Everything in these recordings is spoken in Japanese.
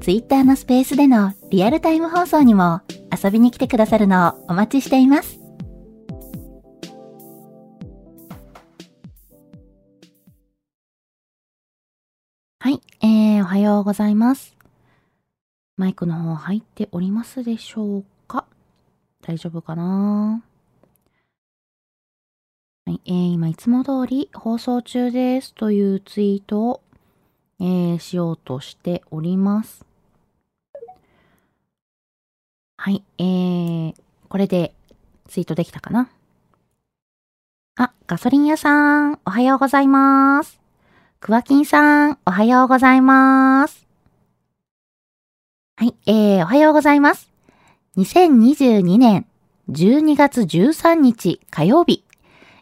Twitter のスペースでのリアルタイム放送にも遊びに来てくださるのをお待ちしています。はい、えー、おはようございます。マイクの方入っておりますでしょうか？大丈夫かな？はい、えー、今いつも通り放送中ですというツイートを、えー、しようとしております。はい、えー、これでツイートできたかな？あ、ガソリン屋さん、おはようございます。クワキンさん、おはようございます。はい、えー、おはようございます。2022年12月13日火曜日。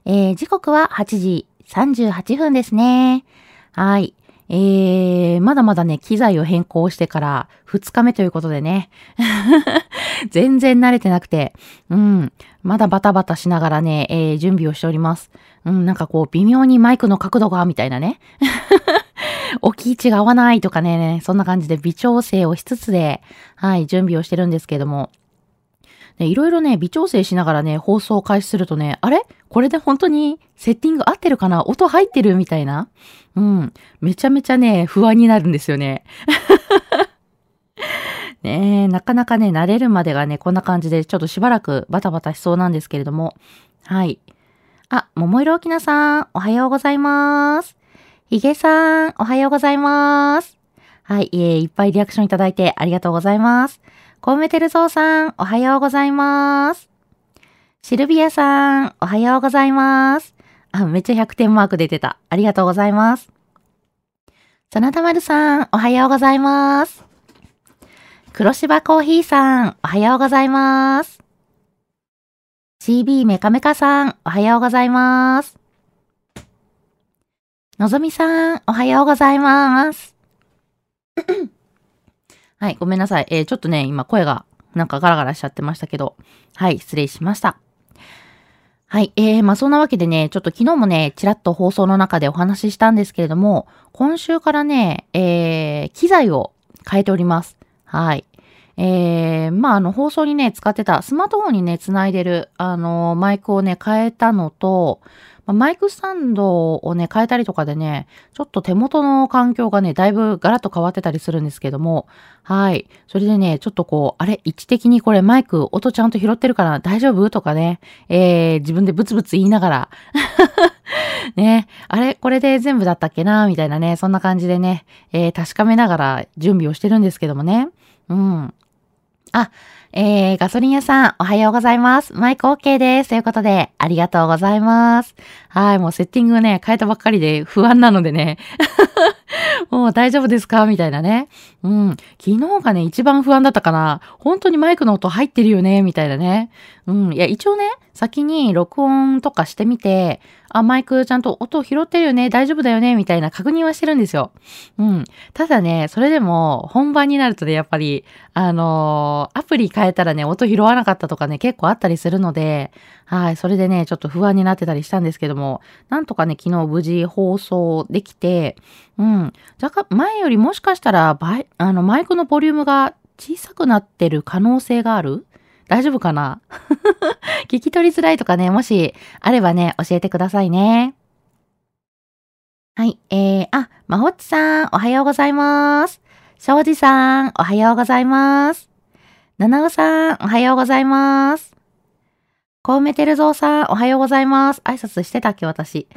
えー、時刻は8時38分ですね。はい。えー、まだまだね、機材を変更してから2日目ということでね。全然慣れてなくて、うん、まだバタバタしながらね、えー、準備をしております。うん、なんかこう、微妙にマイクの角度が、みたいなね。置き位置が合わないとかね、そんな感じで微調整をしつつで、はい、準備をしてるんですけども。ね、いろいろね、微調整しながらね、放送を開始するとね、あれ？これで本当にセッティング合ってるかな？音入ってるみたいな？うん。めちゃめちゃね、不安になるんですよね。ねえ、なかなかね、慣れるまでがね、こんな感じで、ちょっとしばらくバタバタしそうなんですけれども。はい。あ、桃色きなさん、おはようございます。ひげさん、おはようございます。はい、えー、いっぱいリアクションいただいてありがとうございます。コウメテルゾウさん、おはようございます。シルビアさん、おはようございます。あ、めっちゃ100点マーク出てた。ありがとうございます。そなたまるさん、おはようございます。黒芝コーヒーさん、おはようございます。CB メカメカさん、おはようございます。のぞみさん、おはようございます。はい、ごめんなさい。えー、ちょっとね、今声がなんかガラガラしちゃってましたけど、はい、失礼しました。はい、えー、まあそんなわけでね、ちょっと昨日もね、ちらっと放送の中でお話ししたんですけれども、今週からね、えー、機材を変えております。はい。えー、まあ、あの、放送にね、使ってた、スマートフォンにね、繋いでる、あの、マイクをね、変えたのと、まあ、マイクスタンドをね、変えたりとかでね、ちょっと手元の環境がね、だいぶガラッと変わってたりするんですけども、はい。それでね、ちょっとこう、あれ、位置的にこれマイク、音ちゃんと拾ってるから大丈夫？とかね、えー、自分でブツブツ言いながら、ね、あれ、これで全部だったっけな？みたいなね、そんな感じでね、えー、確かめながら準備をしてるんですけどもね。うん。あ、えー、ガソリン屋さん、おはようございます。マイク OK です。ということで、ありがとうございます。はい、もうセッティングね、変えたばっかりで不安なのでね。もう大丈夫ですか？みたいなね。うん。昨日がね、一番不安だったかな。本当にマイクの音入ってるよね？みたいなね。うん。いや、一応ね、先に録音とかしてみて、あ、マイクちゃんと音拾ってるよね大丈夫だよねみたいな確認はしてるんですよ。うん。ただね、それでも本番になるとね、やっぱり、あのー、アプリ変えたらね、音拾わなかったとかね、結構あったりするので、はい。それでね、ちょっと不安になってたりしたんですけども、なんとかね、昨日無事放送できて、うん。若干、前よりもしかしたら、あの、マイクのボリュームが小さくなってる可能性がある大丈夫かな？聞き取りづらいとかね、もしあればね、教えてくださいね。はい、えー、あ、まほっちさん、おはようございます。庄司さん、おはようございます。七尾さん、おはようございます。コウメテルゾウさん、おはようございます。挨拶してたっけ、私。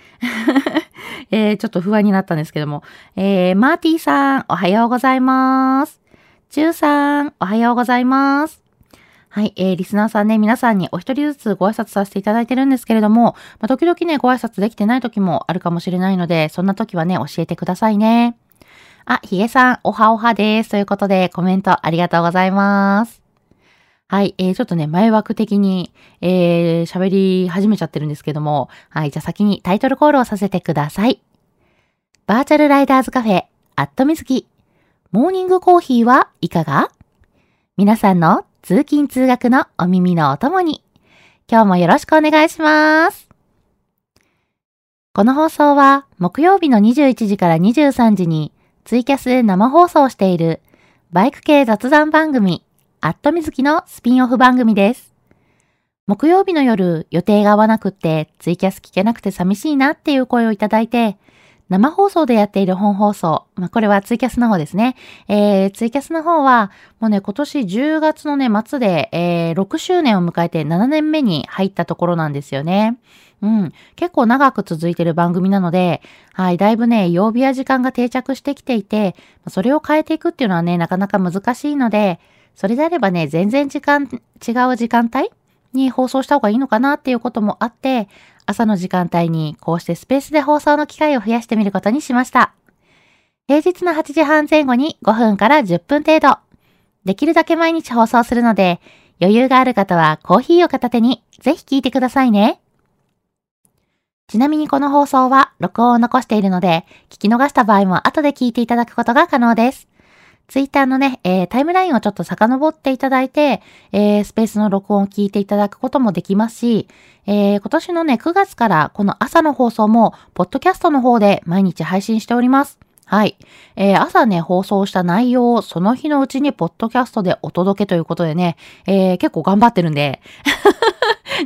えー、ちょっと不安になったんですけども。えー、マーティーさん、おはようございます。チューさん、おはようございます。はい、えー、リスナーさんね、皆さんにお一人ずつご挨拶させていただいてるんですけれども、まあ、時々ね、ご挨拶できてない時もあるかもしれないので、そんな時はね、教えてくださいね。あ、ヒゲさん、おはおはです。ということで、コメントありがとうございます。はい、えー、ちょっとね、前枠的に、えー、喋り始めちゃってるんですけども、はい、じゃあ先にタイトルコールをさせてください。バーチャルライダーズカフェ、アットミズキ。モーニングコーヒーはいかが？皆さんの通勤通学のお耳のお供に、今日もよろしくお願いします。この放送は木曜日の21時から23時にツイキャスで生放送しているバイク系雑談番組、アットみずきのスピンオフ番組です。木曜日の夜予定が合わなくってツイキャス聞けなくて寂しいなっていう声をいただいて、生放送でやっている本放送。まあ、これはツイキャスの方ですね。えー、ツイキャスの方は、もうね、今年10月のね、末で、えー、6周年を迎えて7年目に入ったところなんですよね。うん。結構長く続いてる番組なので、はい、だいぶね、曜日や時間が定着してきていて、それを変えていくっていうのはね、なかなか難しいので、それであればね、全然時間、違う時間帯に放送した方がいいのかなっていうこともあって、朝の時間帯にこうしてスペースで放送の機会を増やしてみることにしました。平日の8時半前後に5分から10分程度。できるだけ毎日放送するので、余裕がある方はコーヒーを片手にぜひ聞いてくださいね。ちなみにこの放送は録音を残しているので、聞き逃した場合も後で聞いていただくことが可能です。ツイッターのね、えー、タイムラインをちょっと遡っていただいて、えー、スペースの録音を聞いていただくこともできますし、えー、今年のね、9月からこの朝の放送も、ポッドキャストの方で毎日配信しております。はい。えー、朝ね、放送した内容をその日のうちにポッドキャストでお届けということでね、えー、結構頑張ってるんで、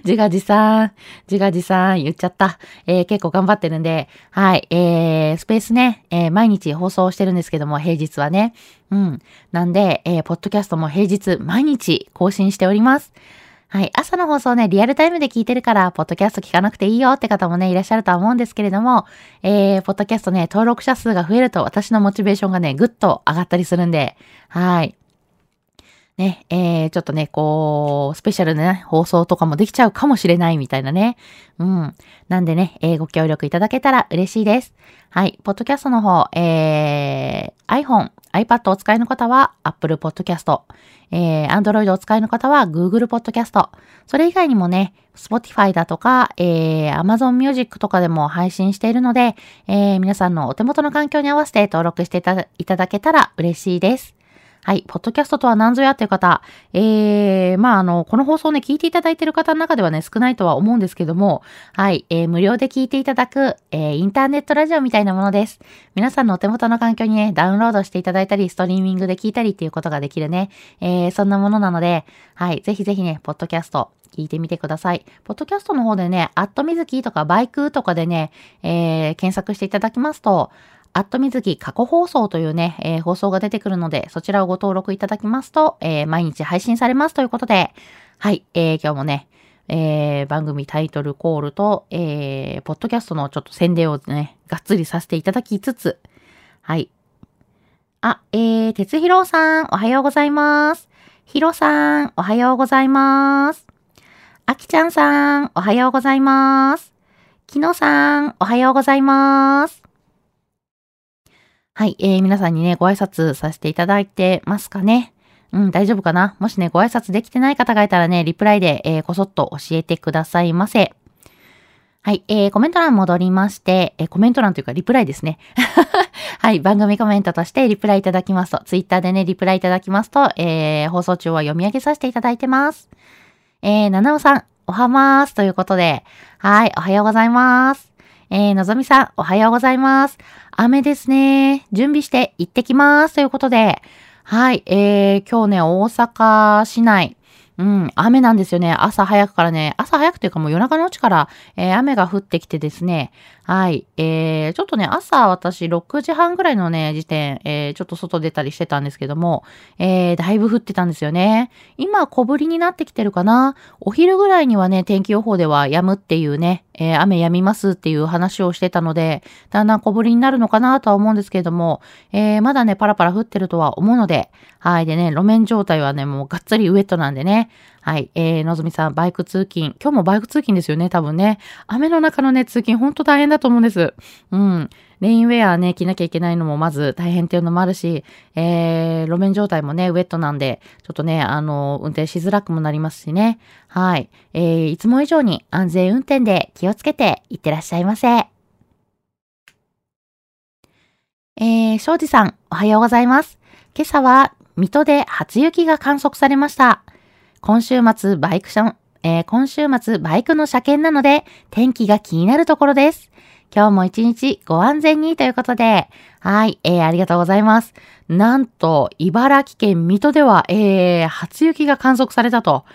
自画自賛、自画自賛言っちゃった。えー、結構頑張ってるんで、はい、えー、スペースね、えー、毎日放送してるんですけども、平日はね。うん。なんで、えー、ポッドキャストも平日毎日更新しております。はい。朝の放送ね、リアルタイムで聞いてるから、ポッドキャスト聞かなくていいよって方もね、いらっしゃるとは思うんですけれども、えー、ポッドキャストね、登録者数が増えると私のモチベーションがね、ぐっと上がったりするんで、はい。ね、えー、ちょっとね、こう、スペシャルな、ね、放送とかもできちゃうかもしれないみたいなね。うん。なんでね、えー、ご協力いただけたら嬉しいです。はい。ポッドキャストの方、えー、iPhone、iPad お使いの方は Apple Podcast、えー、Android お使いの方は Google Podcast。それ以外にもね、Spotify だとか、えー、Amazon Music とかでも配信しているので、えー、皆さんのお手元の環境に合わせて登録していただけたら嬉しいです。はい。ポッドキャストとは何ぞやっていう方、えー、まあ、あの、この放送ね、聞いていただいている方の中ではね、少ないとは思うんですけども、はい。えー、無料で聞いていただく、えー、インターネットラジオみたいなものです。皆さんのお手元の環境にね、ダウンロードしていただいたり、ストリーミングで聞いたりっていうことができるね、えー、そんなものなので、はい。ぜひぜひね、ポッドキャスト、聞いてみてください。ポッドキャストの方でね、アットミズキとかバイクとかでね、えー、検索していただきますと、アットみずき過去放送というね、えー、放送が出てくるので、そちらをご登録いただきますと、えー、毎日配信されますということで、はい、えー、今日もね、えー、番組タイトルコールと、えー、ポッドキャストのちょっと宣伝をね、がっつりさせていただきつつ、はい。あ、えー、鉄広さん、おはようございます。ひろさん、おはようございます。あきちゃんさん、おはようございます。きのさん、おはようございます。はい、えー、皆さんにね、ご挨拶させていただいてますかね。うん、大丈夫かな？もしね、ご挨拶できてない方がいたらね、リプライで、えー、こそっと教えてくださいませ。はい、えー、コメント欄戻りまして、えー、コメント欄というかリプライですね。はい、番組コメントとしてリプライいただきますと、ツイッターでね、リプライいただきますと、えー、放送中は読み上げさせていただいてます。えー、七尾さん、おはまーすということで、はい、おはようございます。えー、のぞみさん、おはようございます。雨ですね。準備して行ってきます。ということで、はい、えー、今日ね、大阪市内、うん、雨なんですよね。朝早くからね、朝早くというかもう夜中のうちから、えー、雨が降ってきてですね、はい、えー、ちょっとね、朝私6時半ぐらいのね、時点、えー、ちょっと外出たりしてたんですけども、えー、だいぶ降ってたんですよね。今、小降りになってきてるかな。お昼ぐらいにはね、天気予報では止むっていうね、えー、雨止みますっていう話をしてたので、だんだん小降りになるのかなとは思うんですけれども、えー、まだね、パラパラ降ってるとは思うので、はい。でね、路面状態はね、もうがっつりウェットなんでね。はい。えー、のぞみさん、バイク通勤。今日もバイク通勤ですよね、多分ね。雨の中のね、通勤、ほんと大変だと思うんです。うん。レインウェアね、着なきゃいけないのもまず大変っていうのもあるし、えー、路面状態もね、ウェットなんで、ちょっとね、あの、運転しづらくもなりますしね。はい。えー、いつも以上に安全運転で気をつけていってらっしゃいませ。えー、庄司さん、おはようございます。今朝は水戸で初雪が観測されました。今週末バイクション、えー、今週末バイクの車検なので天気が気になるところです。今日も一日ご安全にということで、はい、えー、ありがとうございます。なんと、茨城県水戸では、えー、初雪が観測されたと。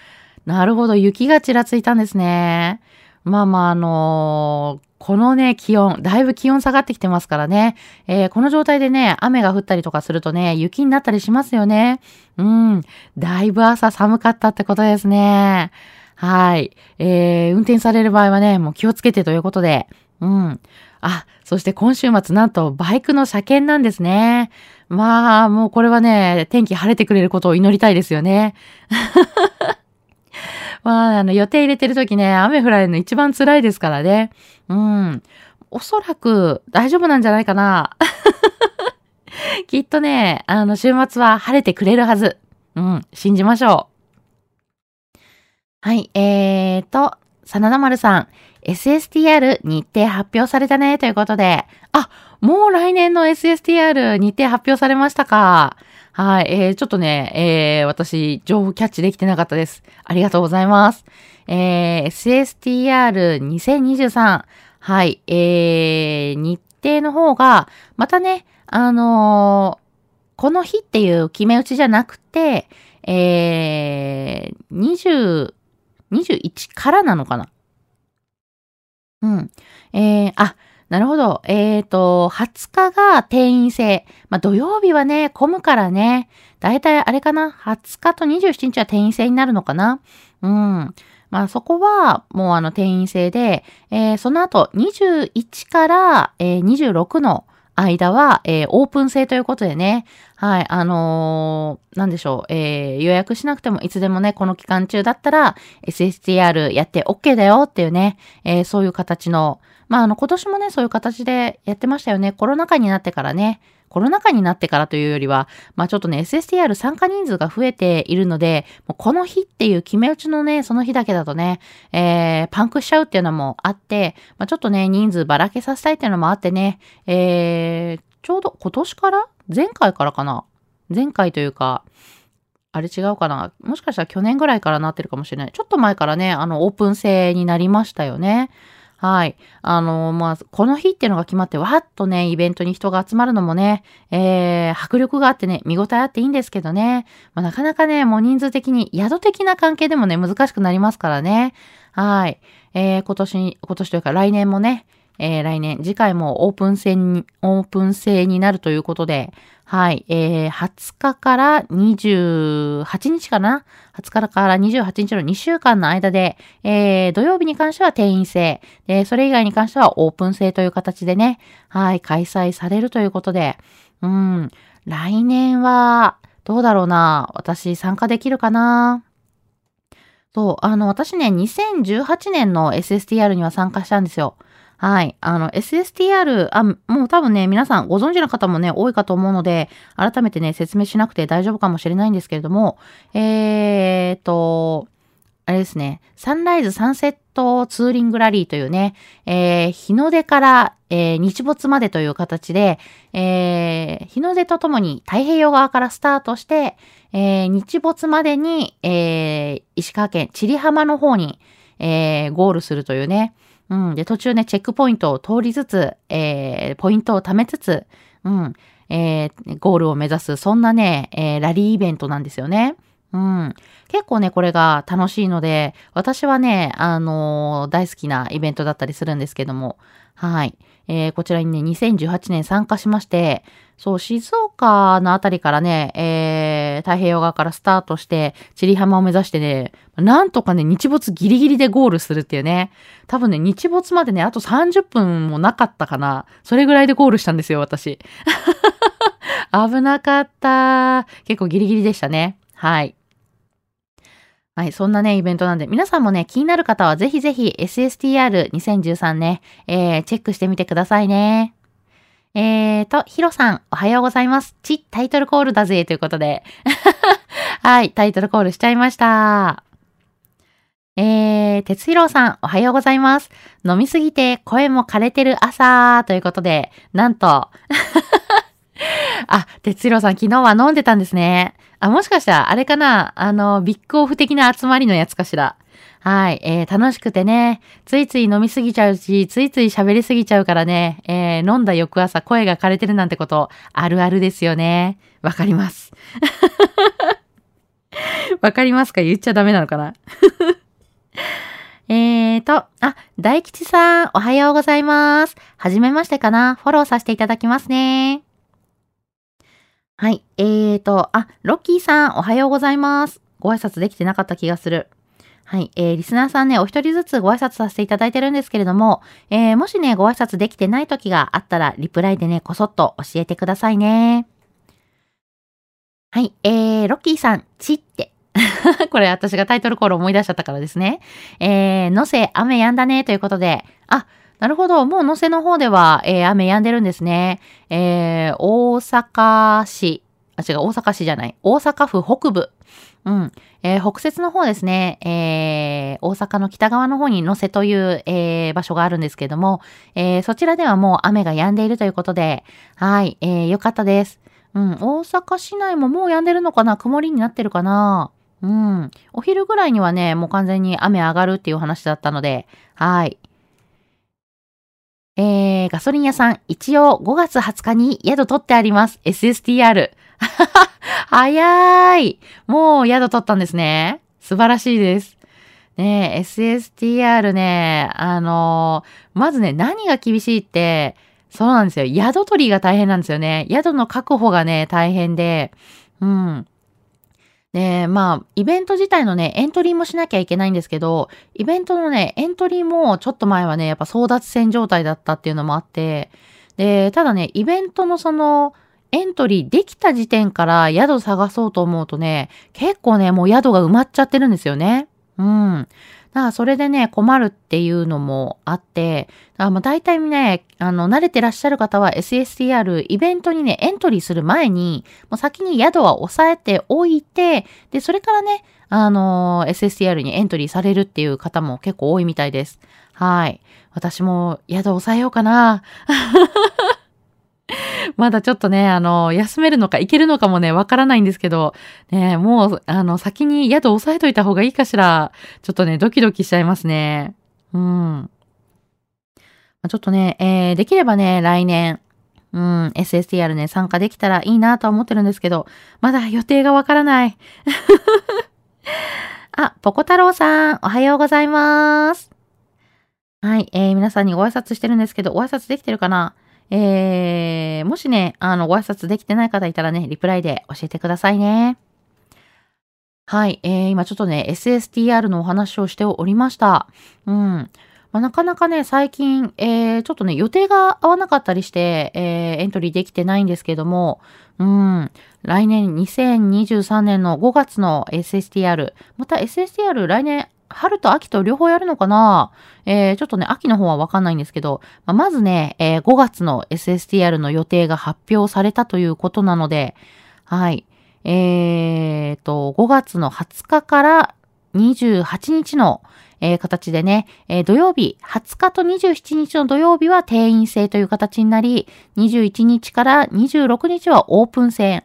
なるほど、雪がちらついたんですね。まあまあ、あのー、このね、気温、だいぶ気温下がってきてますからね。えー、この状態でね、雨が降ったりとかするとね、雪になったりしますよね。うん。だいぶ朝寒かったってことですね。はい。えー、運転される場合はね、もう気をつけてということで。うん。あ、そして今週末なんとバイクの車検なんですね。まあ、もうこれはね、天気晴れてくれることを祈りたいですよね。まあ、あの、予定入れてる時ね、雨降られるの一番辛いですからね。うん。おそらく大丈夫なんじゃないかな。きっとね、あの、週末は晴れてくれるはず。うん、信じましょう。はい、えーと、真田丸さん、SSTR 日程発表されたね、ということで。あ、もう来年の SSTR 日程発表されましたか。はい。えー、ちょっとね、えー、私、情報キャッチできてなかったです。ありがとうございます。えー、SSTR2023。はい。えー、日程の方が、またね、あのー、この日っていう決め打ちじゃなくて、えー、20、21からなのかなうん。えー、あ、なるほど。えっ、ー、と、20日が定員制。まあ、土曜日はね、混むからね。だいたいあれかな ?20 日と27日は定員制になるのかな？うん。まあ、そこは、もうあの、定員制で、えー、その後、21から、えー、26の間は、えー、オープン制ということでね。はい、あのー、なんでしょう、えー、予約しなくてもいつでもね、この期間中だったら、SSTR やって OK だよっていうね、えー、そういう形の、まあ、あの、今年もね、そういう形でやってましたよね。コロナ禍になってからね。コロナ禍になってからというよりは、まあちょっとね、SSTR 参加人数が増えているので、もうこの日っていう決め打ちのね、その日だけだとね、えー、パンクしちゃうっていうのもあって、まあちょっとね、人数ばらけさせたいっていうのもあってね、えー、ちょうど今年から前回からかな？前回というか、あれ違うかな？もしかしたら去年ぐらいからなってるかもしれない。ちょっと前からね、あの、オープン制になりましたよね。はい。あの、まあ、この日っていうのが決まって、わーっとね、イベントに人が集まるのもね、えー、迫力があってね、見応えあっていいんですけどね、まあ、なかなかね、もう人数的に、宿的な関係でもね、難しくなりますからね。はい。えー、今年、今年というか来年もね、えー、来年、次回もオープン戦に、オープン制になるということで、はい、えー、20日から28日かな ?20 日から28日の2週間の間で、えー、土曜日に関しては定員制、で、それ以外に関してはオープン制という形でね、はい、開催されるということで、うん、来年は、どうだろうな？私参加できるかな？そう、あの、私ね、2018年の SSTR には参加したんですよ。はい。あの、SSTR、あ、もう多分ね、皆さんご存知の方もね、多いかと思うので、改めてね、説明しなくて大丈夫かもしれないんですけれども、えーと、あれですね、サンライズサンセットツーリングラリーというね、えー、日の出から、えー、日没までという形で、えー、日の出とともに太平洋側からスタートして、えー、日没までに、えー、石川県千里浜の方に、えー、ゴールするというね、うん。で、途中ね、チェックポイントを通りつつ、えー、ポイントを貯めつつ、うん。えー、ゴールを目指す、そんなね、えー、ラリーイベントなんですよね。うん。結構ね、これが楽しいので、私はね、あのー、大好きなイベントだったりするんですけども、はい。えー、こちらにね、2018年参加しまして、そう、静岡のあたりからね、えー、太平洋側からスタートして、千里浜を目指してね、なんとかね、日没ギリギリでゴールするっていうね。多分ね、日没までね、あと30分もなかったかな。それぐらいでゴールしたんですよ、私。危なかった。結構ギリギリでしたね。はい。はい、そんなね、イベントなんで、皆さんもね、気になる方はぜひぜひ SSTR2013 ね、えー、チェックしてみてくださいね。えーと、ヒロさん、おはようございます。ち、タイトルコールだぜ、ということで。はい、タイトルコールしちゃいました。えー、哲弘さん、おはようございます。飲みすぎて声も枯れてる朝、ということで、なんと、あ、哲弘さん、昨日は飲んでたんですね。あ、もしかしたら、あれかな？あの、ビッグオフ的な集まりのやつかしら。はい。えー、楽しくてね、ついつい飲みすぎちゃうし、ついつい喋りすぎちゃうからね、えー、飲んだ翌朝声が枯れてるなんてこと、あるあるですよね。わかります。わかりますか？言っちゃダメなのかな？えーと、あ、大吉さん、おはようございます。はじめましてかな？フォローさせていただきますね。はい。えーと、あ、ロッキーさん、おはようございます。ご挨拶できてなかった気がする。はい。えー、リスナーさんね、お一人ずつご挨拶させていただいてるんですけれども、えー、もしね、ご挨拶できてない時があったら、リプライでね、こそっと教えてくださいね。はい。えー、ロッキーさん、ちって。これ私がタイトルコール思い出しちゃったからですね。えー、のせ、雨やんだね、ということで。あ、なるほど。もう能勢の方では、えー、雨止んでるんですね。えー、大阪市、あ、違う、大阪市じゃない。大阪府北部。うん。えー、北節の方ですね。えー、大阪の北側の方に能勢という、えー、場所があるんですけれども、えー、そちらではもう雨が止んでいるということで、はい、えー、よかったです。うん、大阪市内ももう止んでるのかな？曇りになってるかな？うん。お昼ぐらいにはね、もう完全に雨上がるっていう話だったので、はい。えー、ガソリン屋さん、一応5月20日に宿取ってあります。SSTR。早い。もう宿取ったんですね。素晴らしいです。ね SSTR ね、あのー、まずね、何が厳しいって、そうなんですよ。宿取りが大変なんですよね。宿の確保がね、大変で、うん。で、まあ、イベント自体のね、エントリーもしなきゃいけないんですけど、イベントのね、エントリーもちょっと前はね、やっぱ争奪戦状態だったっていうのもあって、で、ただね、イベントのその、エントリーできた時点から宿探そうと思うとね、結構ね、もう宿が埋まっちゃってるんですよね。うん。だからそれでね、困るっていうのもあって、あまあ大体ね、あの、慣れてらっしゃる方は SSTR イベントにね、エントリーする前に、もう先に宿は押さえておいて、で、それからね、あの、SSTR にエントリーされるっていう方も結構多いみたいです。はい。私も宿押さえようかな。まだちょっとね、あの、休めるのか、行けるのかもね、わからないんですけど、ね、もう、あの、先に宿押さえといた方がいいかしら、ちょっとね、ドキドキしちゃいますね。うん。ちょっとね、えー、できればね、来年、うん、SSTR ね、参加できたらいいなとは思ってるんですけど、まだ予定がわからない。あ、ポコ太郎さん、おはようございます。はい、えー、皆さんにご挨拶してるんですけど、ご挨拶できてるかな？えー、もしね、あの、ご挨拶できてない方いたらね、リプライで教えてくださいね。はい、えー、今ちょっとね、SSTR のお話をしておりました。うん。まあ、なかなかね、最近、えー、ちょっとね、予定が合わなかったりして、えー、エントリーできてないんですけども、うん、来年2023年の5月の SSTR、また SSTR 来年春と秋と両方やるのかな？えー、ちょっとね、秋の方はわかんないんですけど、まあ、まずね、えー、5月の SSTR の予定が発表されたということなので、はい。えーと、5月の20日から28日の、えー、形でね、えー、土曜日、20日と27日の土曜日は定員制という形になり、21日から26日はオープン戦。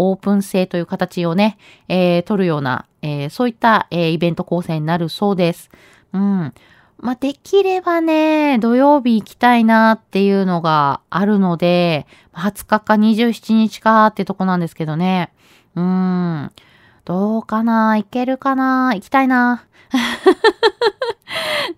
オープン性という形をね、えー、取るような、えー、そういった、えー、イベント構成になるそうです。うん。まあ、できればね、土曜日行きたいなっていうのがあるので、20日か27日かってとこなんですけどね。うん。どうかな？いけるかな？行きたいな。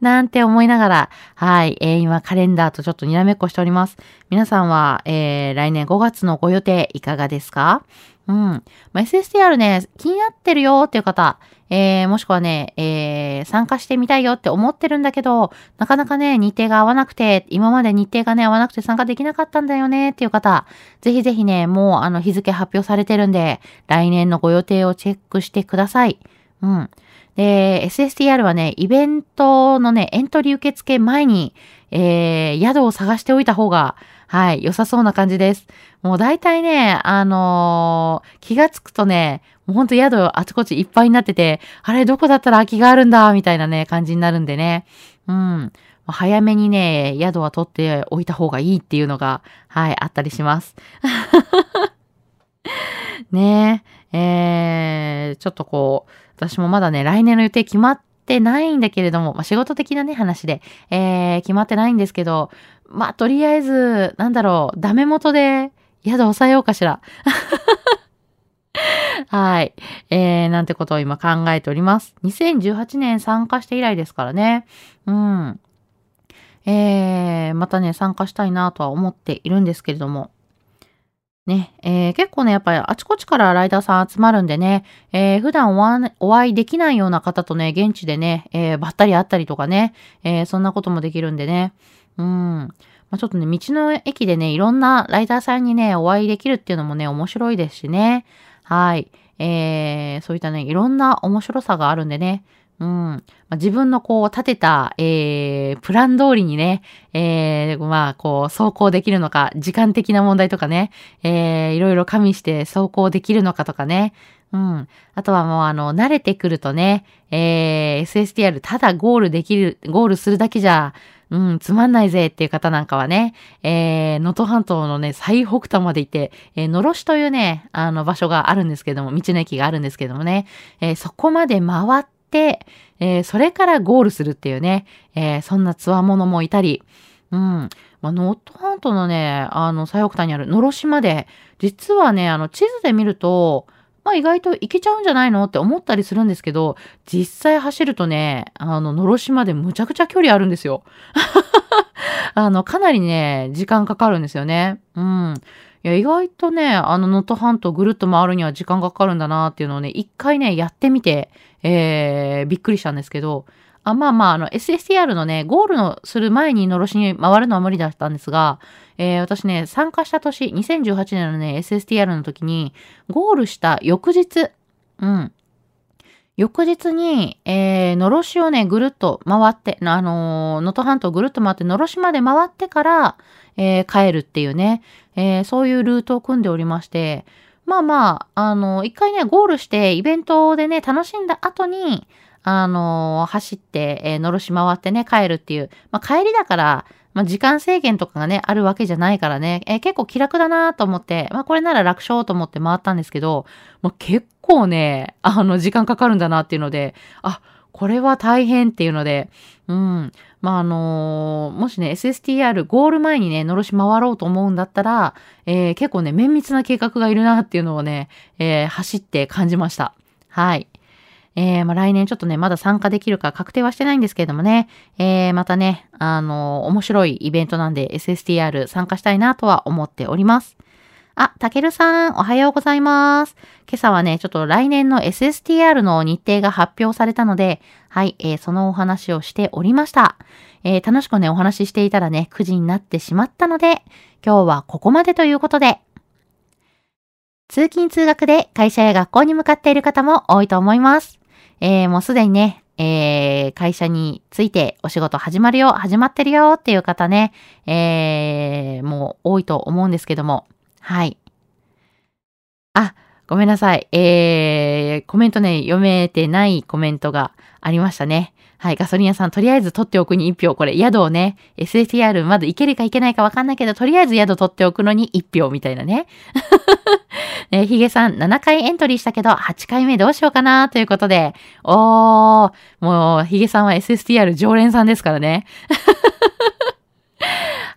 なんて思いながら、はい、えー、今カレンダーとちょっとにらめっこしております。皆さんは、えー、来年5月のご予定いかがですか？うん。まあ、SSTR ね、気になってるよっていう方、えー、もしくはね、えー、参加してみたいよって思ってるんだけど、なかなかね、日程が合わなくて、今まで日程がね、合わなくて参加できなかったんだよねっていう方、ぜひぜひね、もうあの日付発表されてるんで、来年のご予定をチェックしてください。うん。で、SSTR はね、イベントのね、エントリー受付前に、えー、宿を探しておいた方が、はい、良さそうな感じです。もう大体ね、あのー、気がつくとね、もうほんと宿あちこちいっぱいになってて、あれどこだったら空きがあるんだ、みたいなね、感じになるんでね。うん。早めにね、宿は取っておいた方がいいっていうのが、はい、あったりします。ねえ、えー、ちょっとこう、私もまだね、来年の予定決まってないんだけれども、まあ、仕事的なね、話で、えー、決まってないんですけど、まあ、とりあえず、なんだろう、ダメ元で、宿抑えようかしら。はい。えー、なんてことを今考えております。2018年参加して以来ですからね。うん。えー、またね、参加したいなとは思っているんですけれども。ね、えー、結構ね、やっぱりあちこちからライダーさん集まるんでね、えー、普段お会いできないような方とね、現地でね、えー、ばったり会ったりとかね、えそんなこともできるんでね、うん。まあ、ちょっとね、道の駅でね、いろんなライダーさんにね、お会いできるっていうのもね、面白いですしね。はい。えー、そういったね、いろんな面白さがあるんでね、うん。まあ、自分のこう立てた、えー、プラン通りにね、えー、まあ、こう、走行できるのか、時間的な問題とかね、えー、いろいろ加味して走行できるのかとかね、うん。あとはもうあの、慣れてくるとね、えー、SSTR ただゴールできる、ゴールするだけじゃ、うん、つまんないぜっていう方なんかはね、えー、能登半島のね、最北端まで行って、えー、のろしというね、あの場所があるんですけども、道の駅があるんですけどもね、えー、そこまで回って、えー、それからゴールするっていうね、えー、そんなつわものもいたり、うん。まあ、能登半島のね、あの、最北端にあるのろしまで、実はね、あの、地図で見ると、まあ意外と行けちゃうんじゃないのって思ったりするんですけど、実際走るとね、あの、のろしまでむちゃくちゃ距離あるんですよ。あの、かなりね、時間かかるんですよね。うん。いや、意外とね、あの、能登半島ぐるっと回るには時間がかかるんだなっていうのをね、一回ね、やってみて、えー、びっくりしたんですけど、あまあまあ、あの、SSTR のね、ゴールのする前にのろしに回るのは無理だったんですが、えー、私ね、参加した年、2018年のね、SSTR の時に、ゴールした翌日、うん。翌日に、えー、のろしをね、ぐるっと回って、あのー、能登半島ぐるっと回って、のろしまで回ってから、えー、帰るっていうね、えー、そういうルートを組んでおりまして、まあまあ、あの、一回ね、ゴールしてイベントでね、楽しんだ後に、あの、走って、えー、のろし回ってね、帰るっていう。まあ、帰りだから、まあ、時間制限とかがね、あるわけじゃないからね、えー、結構気楽だなと思って、まあ、これなら楽勝と思って回ったんですけど、まあ、結構ね、あの、時間かかるんだなっていうので、あ、これは大変っていうので、うん。まあ、あのー、もしね、SSTR ゴール前にね、のろし回ろうと思うんだったら、えー、結構ね、綿密な計画がいるなっていうのをね、えー、走って感じました。はい。えー、まあ、来年ちょっとね、まだ参加できるか確定はしてないんですけれどもね、えー、またね、あのー、面白いイベントなんで SSTR 参加したいなとは思っております。あ、たけるさん、おはようございます。今朝はね、ちょっと来年の SSTR の日程が発表されたので、はい、えー、そのお話をしておりました。えー、楽しくね、お話ししていたらね、9時になってしまったので、今日はここまでということで、通勤通学で会社や学校に向かっている方も多いと思います。えー、もうすでにね、えー、会社についてお仕事始まるよ、始まってるよっていう方ね、えー、もう多いと思うんですけども、はい。あ、ごめんなさい。えー、コメントね、読めてないコメントがありましたね。はい、ガソリン屋さん、とりあえず取っておくに1票。これ、宿をね、SSTR まだ行けるか行けないかわかんないけど、とりあえず宿取っておくのに1票みたいなね。ね、ヒゲさん、7回エントリーしたけど、8回目どうしようかなということで、おー、もう、ヒゲさんは SSTR 常連さんですからね。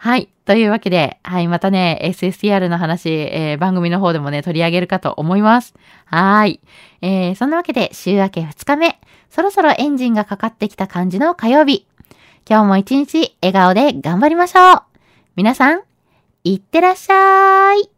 はい。というわけで、はい。またね、SSTR の話、えー、番組の方でもね、取り上げるかと思います。はい。えー、そんなわけで、週明け2日目、そろそろエンジンがかかってきた感じの火曜日。今日も一日、笑顔で頑張りましょう。皆さん、いってらっしゃーい。